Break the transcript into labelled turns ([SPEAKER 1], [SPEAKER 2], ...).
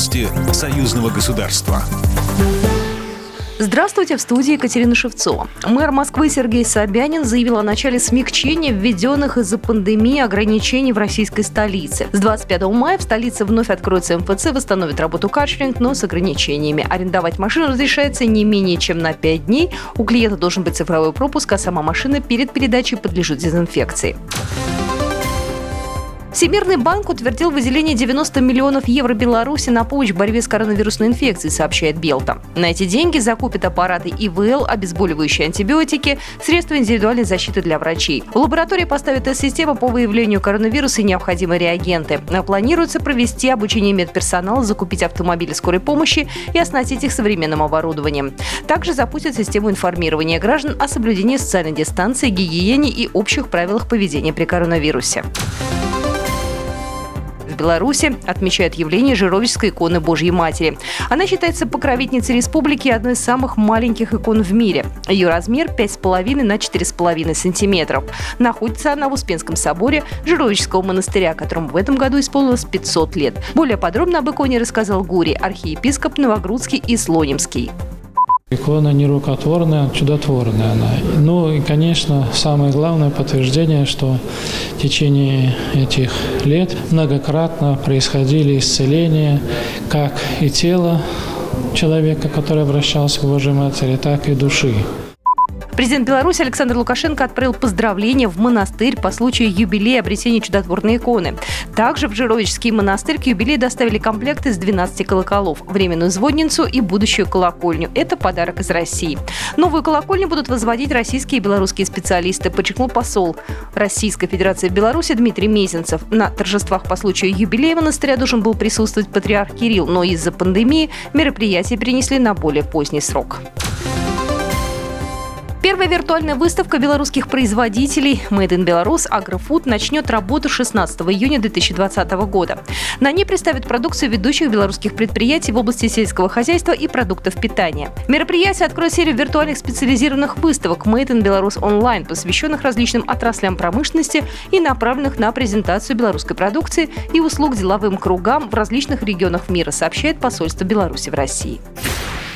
[SPEAKER 1] Новости союзного государства.
[SPEAKER 2] Здравствуйте, в студии Екатерина Шевцова. Мэр Москвы Сергей Собянин заявил о начале смягчения введенных из-за пандемии ограничений в российской столице. С 25 мая в столице вновь откроется МФЦ, восстановит работу каршеринг, но с ограничениями. Арендовать машину разрешается не менее чем на 5 дней. У клиента должен быть цифровой пропуск, а сама машина перед передачей подлежит дезинфекции. Всемирный банк утвердил выделение 90 миллионов евро Беларуси на помощь в борьбе с коронавирусной инфекцией, сообщает Белта. На эти деньги закупят аппараты ИВЛ, обезболивающие антибиотики, средства индивидуальной защиты для врачей. В лаборатории поставят тест-систему по выявлению коронавируса и необходимые реагенты. Планируется провести обучение медперсонала, закупить автомобили скорой помощи и оснастить их современным оборудованием. Также запустят систему информирования граждан о соблюдении социальной дистанции, гигиене и общих правилах поведения при коронавирусе. Беларуси отмечают явление Жировической иконы Божьей Матери. Она считается покровительницей республики и одной из самых маленьких икон в мире. Ее размер 5,5 на 4,5 сантиметров. Находится она в Успенском соборе Жировического монастыря, которому в этом году исполнилось 500 лет. Более подробно об иконе рассказал Гурий, архиепископ Новогрудский и Слонимский.
[SPEAKER 3] Икона не рукотворная, а чудотворная она. Ну и, конечно, самое главное подтверждение, что в течение этих лет многократно происходили исцеления как и тела человека, который обращался к Божьей Матери, так и души.
[SPEAKER 2] Президент Беларуси Александр Лукашенко отправил поздравления в монастырь по случаю юбилея обретения чудотворной иконы. Также в Жировический монастырь к юбилею доставили комплект из 12 колоколов, временную звонницу и будущую колокольню. Это подарок из России. Новую колокольню будут возводить российские и белорусские специалисты, подчеркнул посол Российской Федерации Беларуси Дмитрий Мезенцев. На торжествах по случаю юбилея монастыря должен был присутствовать патриарх Кирилл, но из-за пандемии мероприятие перенесли на более поздний срок. Первая виртуальная выставка белорусских производителей Made in Belarus Агрофуд начнет работу 16 июня 2020 года. На ней представят продукцию ведущих белорусских предприятий в области сельского хозяйства и продуктов питания. Мероприятие откроет серию виртуальных специализированных выставок Made in Belarus Online, посвященных различным отраслям промышленности и направленных на презентацию белорусской продукции и услуг деловым кругам в различных регионах мира, сообщает посольство Беларуси в России.